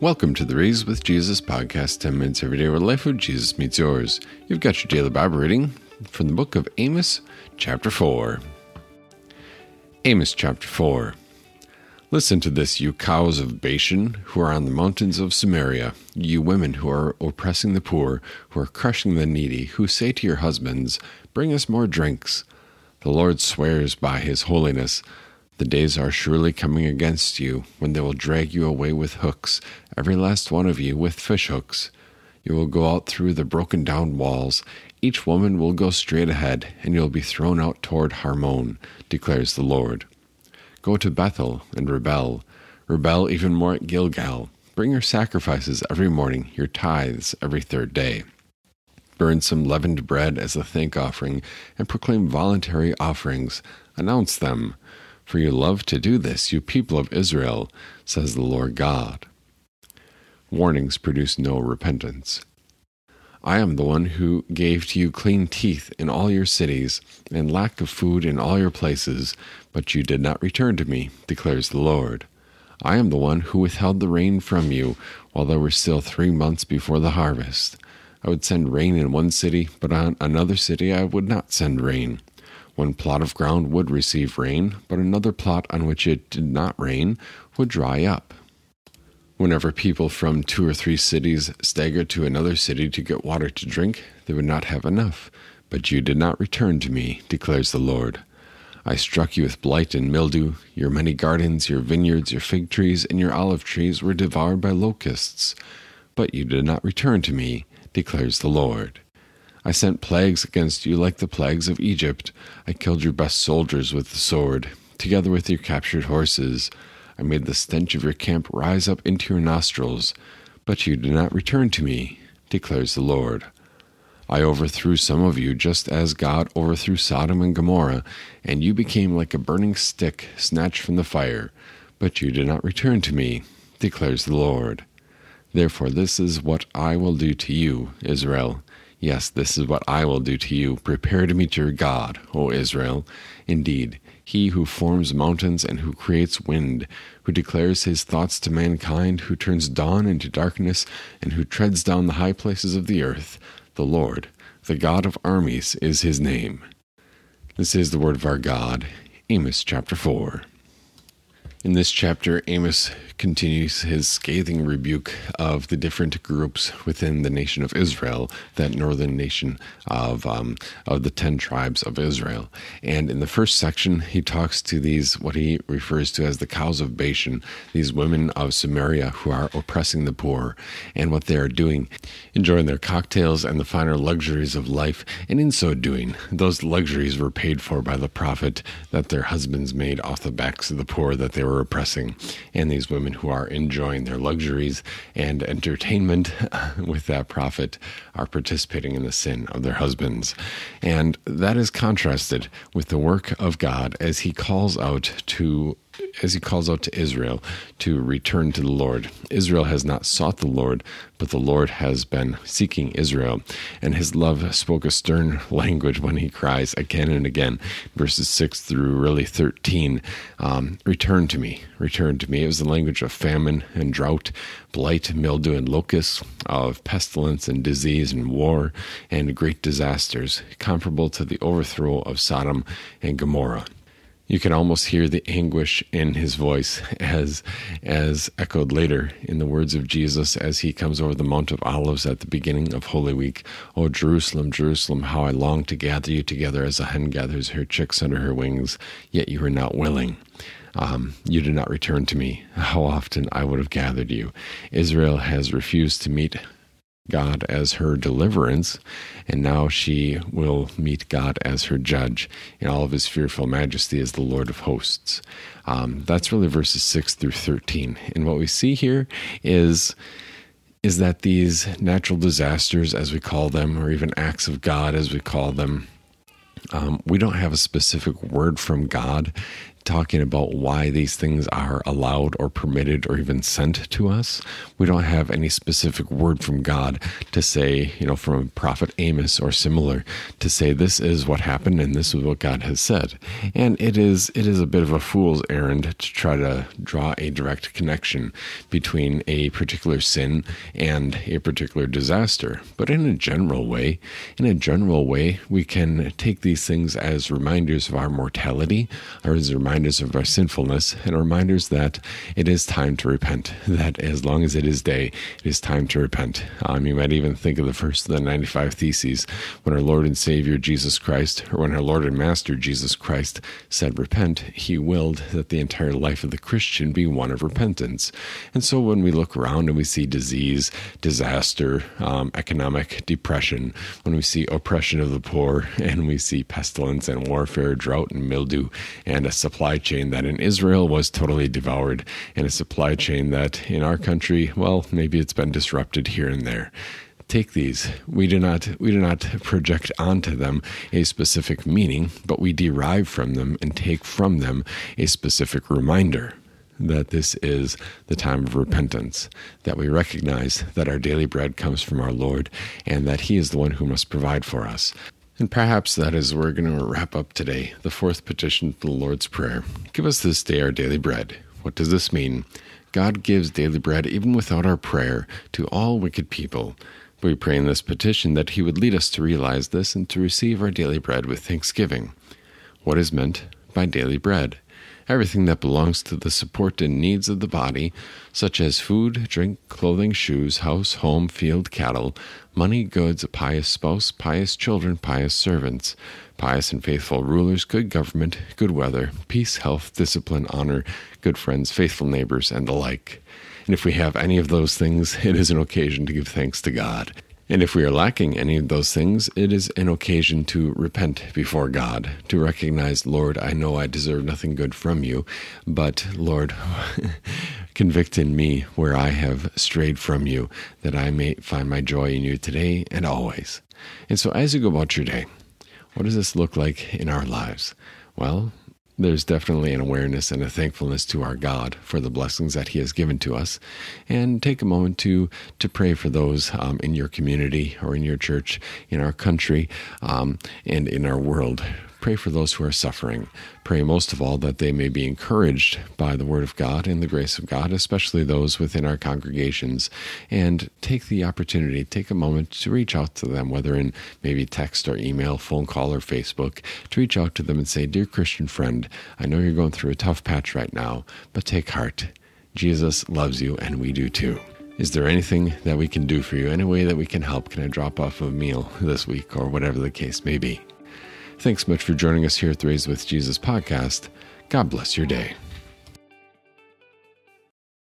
Welcome to the Raise with Jesus podcast, 10 minutes every day where life with Jesus meets yours. You've got your daily Bible reading from the book of Amos, chapter 4. Amos chapter 4. Listen to this, you cows of Bashan, who are on the mountains of Samaria, you women who are oppressing the poor, who are crushing the needy, who say to your husbands, Bring us more drinks. The Lord swears by his holiness. The days are surely coming against you when they will drag you away with hooks, every last one of you with fish hooks. You will go out through the broken down walls. Each woman will go straight ahead, and you will be thrown out toward Harmon, declares the Lord. Go to Bethel and rebel. Rebel even more at Gilgal. Bring your sacrifices every morning, your tithes every third day. Burn some leavened bread as a thank offering, and proclaim voluntary offerings. Announce them for you love to do this, you people of Israel, says the Lord God. Warnings produce no repentance. I am the one who gave to you clean teeth in all your cities, and lack of food in all your places, but you did not return to me, declares the Lord. I am the one who withheld the rain from you while there were still three months before the harvest. I would send rain in one city, but on another city I would not send rain. One plot of ground would receive rain, but another plot on which it did not rain would dry up. Whenever people from two or three cities staggered to another city to get water to drink, they would not have enough. But you did not return to me, declares the Lord. I struck you with blight and mildew. Your many gardens, your vineyards, your fig trees, and your olive trees were devoured by locusts. But you did not return to me, declares the Lord. I sent plagues against you like the plagues of Egypt. I killed your best soldiers with the sword, together with your captured horses. I made the stench of your camp rise up into your nostrils. But you did not return to me, declares the Lord. I overthrew some of you just as God overthrew Sodom and Gomorrah, and you became like a burning stick snatched from the fire. But you did not return to me, declares the Lord. Therefore, this is what I will do to you, Israel. Yes, this is what I will do to you. Prepare to meet your God, O Israel. Indeed, he who forms mountains and who creates wind, who declares his thoughts to mankind, who turns dawn into darkness, and who treads down the high places of the earth, the Lord, the God of armies, is his name. This is the word of our God. Amos chapter 4. In this chapter, Amos continues his scathing rebuke of the different groups within the nation of Israel, that northern nation of um, of the ten tribes of Israel. And in the first section, he talks to these what he refers to as the cows of Bashan, these women of Samaria who are oppressing the poor, and what they are doing, enjoying their cocktails and the finer luxuries of life. And in so doing, those luxuries were paid for by the profit that their husbands made off the backs of the poor that they were oppressing, and these women who are enjoying their luxuries and entertainment with that profit are participating in the sin of their husbands. And that is contrasted with the work of God as he calls out to as he calls out to Israel to return to the Lord. Israel has not sought the Lord, but the Lord has been seeking Israel. And his love spoke a stern language when he cries again and again, verses 6 through really 13 um, Return to me, return to me. It was the language of famine and drought, blight, mildew, and locusts, of pestilence and disease and war and great disasters, comparable to the overthrow of Sodom and Gomorrah. You can almost hear the anguish in his voice as as echoed later in the words of Jesus as he comes over the Mount of Olives at the beginning of Holy Week. Oh Jerusalem, Jerusalem, how I long to gather you together as a hen gathers her chicks under her wings, yet you are not willing. Um, you did not return to me. How often I would have gathered you. Israel has refused to meet God as her deliverance, and now she will meet God as her judge in all of his fearful majesty as the Lord of hosts. Um, that's really verses 6 through 13. And what we see here is is that these natural disasters, as we call them, or even acts of God, as we call them, um, we don't have a specific word from God talking about why these things are allowed or permitted or even sent to us. We don't have any specific word from God to say, you know, from Prophet Amos or similar to say this is what happened and this is what God has said. And it is it is a bit of a fool's errand to try to draw a direct connection between a particular sin and a particular disaster. But in a general way, in a general way, we can take these things as reminders of our mortality, or as reminders of our sinfulness, and reminders that it is time to repent. That as long as it is day, it is time to repent. Um, you might even think of the first of the 95 Theses when our Lord and Savior Jesus Christ, or when our Lord and Master Jesus Christ said, Repent, he willed that the entire life of the Christian be one of repentance. And so when we look around and we see disease, disaster, um, economic depression, when we see oppression of the poor, and we see pestilence and warfare, drought and mildew, and a supply chain that in Israel was totally devoured, and a supply chain that in our country, well, maybe it's been disrupted here and there take these we do not we do not project onto them a specific meaning but we derive from them and take from them a specific reminder that this is the time of repentance, that we recognize that our daily bread comes from our Lord and that He is the one who must provide for us. And perhaps that is where we're going to wrap up today, the fourth petition to the Lord's Prayer. Give us this day our daily bread. What does this mean? God gives daily bread even without our prayer to all wicked people. We pray in this petition that He would lead us to realize this and to receive our daily bread with thanksgiving. What is meant by daily bread? Everything that belongs to the support and needs of the body, such as food, drink, clothing, shoes, house, home, field, cattle, money, goods, a pious spouse, pious children, pious servants, pious and faithful rulers, good government, good weather, peace, health, discipline, honor, good friends, faithful neighbors, and the like. And if we have any of those things, it is an occasion to give thanks to God. And if we are lacking any of those things, it is an occasion to repent before God, to recognize, Lord, I know I deserve nothing good from you, but Lord, convict in me where I have strayed from you, that I may find my joy in you today and always. And so as you go about your day, what does this look like in our lives? Well, there's definitely an awareness and a thankfulness to our God for the blessings that He has given to us, and take a moment to to pray for those um, in your community or in your church, in our country, um, and in our world Pray for those who are suffering. Pray most of all that they may be encouraged by the Word of God and the grace of God, especially those within our congregations. And take the opportunity, take a moment to reach out to them, whether in maybe text or email, phone call, or Facebook, to reach out to them and say, Dear Christian friend, I know you're going through a tough patch right now, but take heart. Jesus loves you, and we do too. Is there anything that we can do for you? Any way that we can help? Can I drop off a meal this week or whatever the case may be? Thanks much for joining us here at the Raised with Jesus podcast. God bless your day.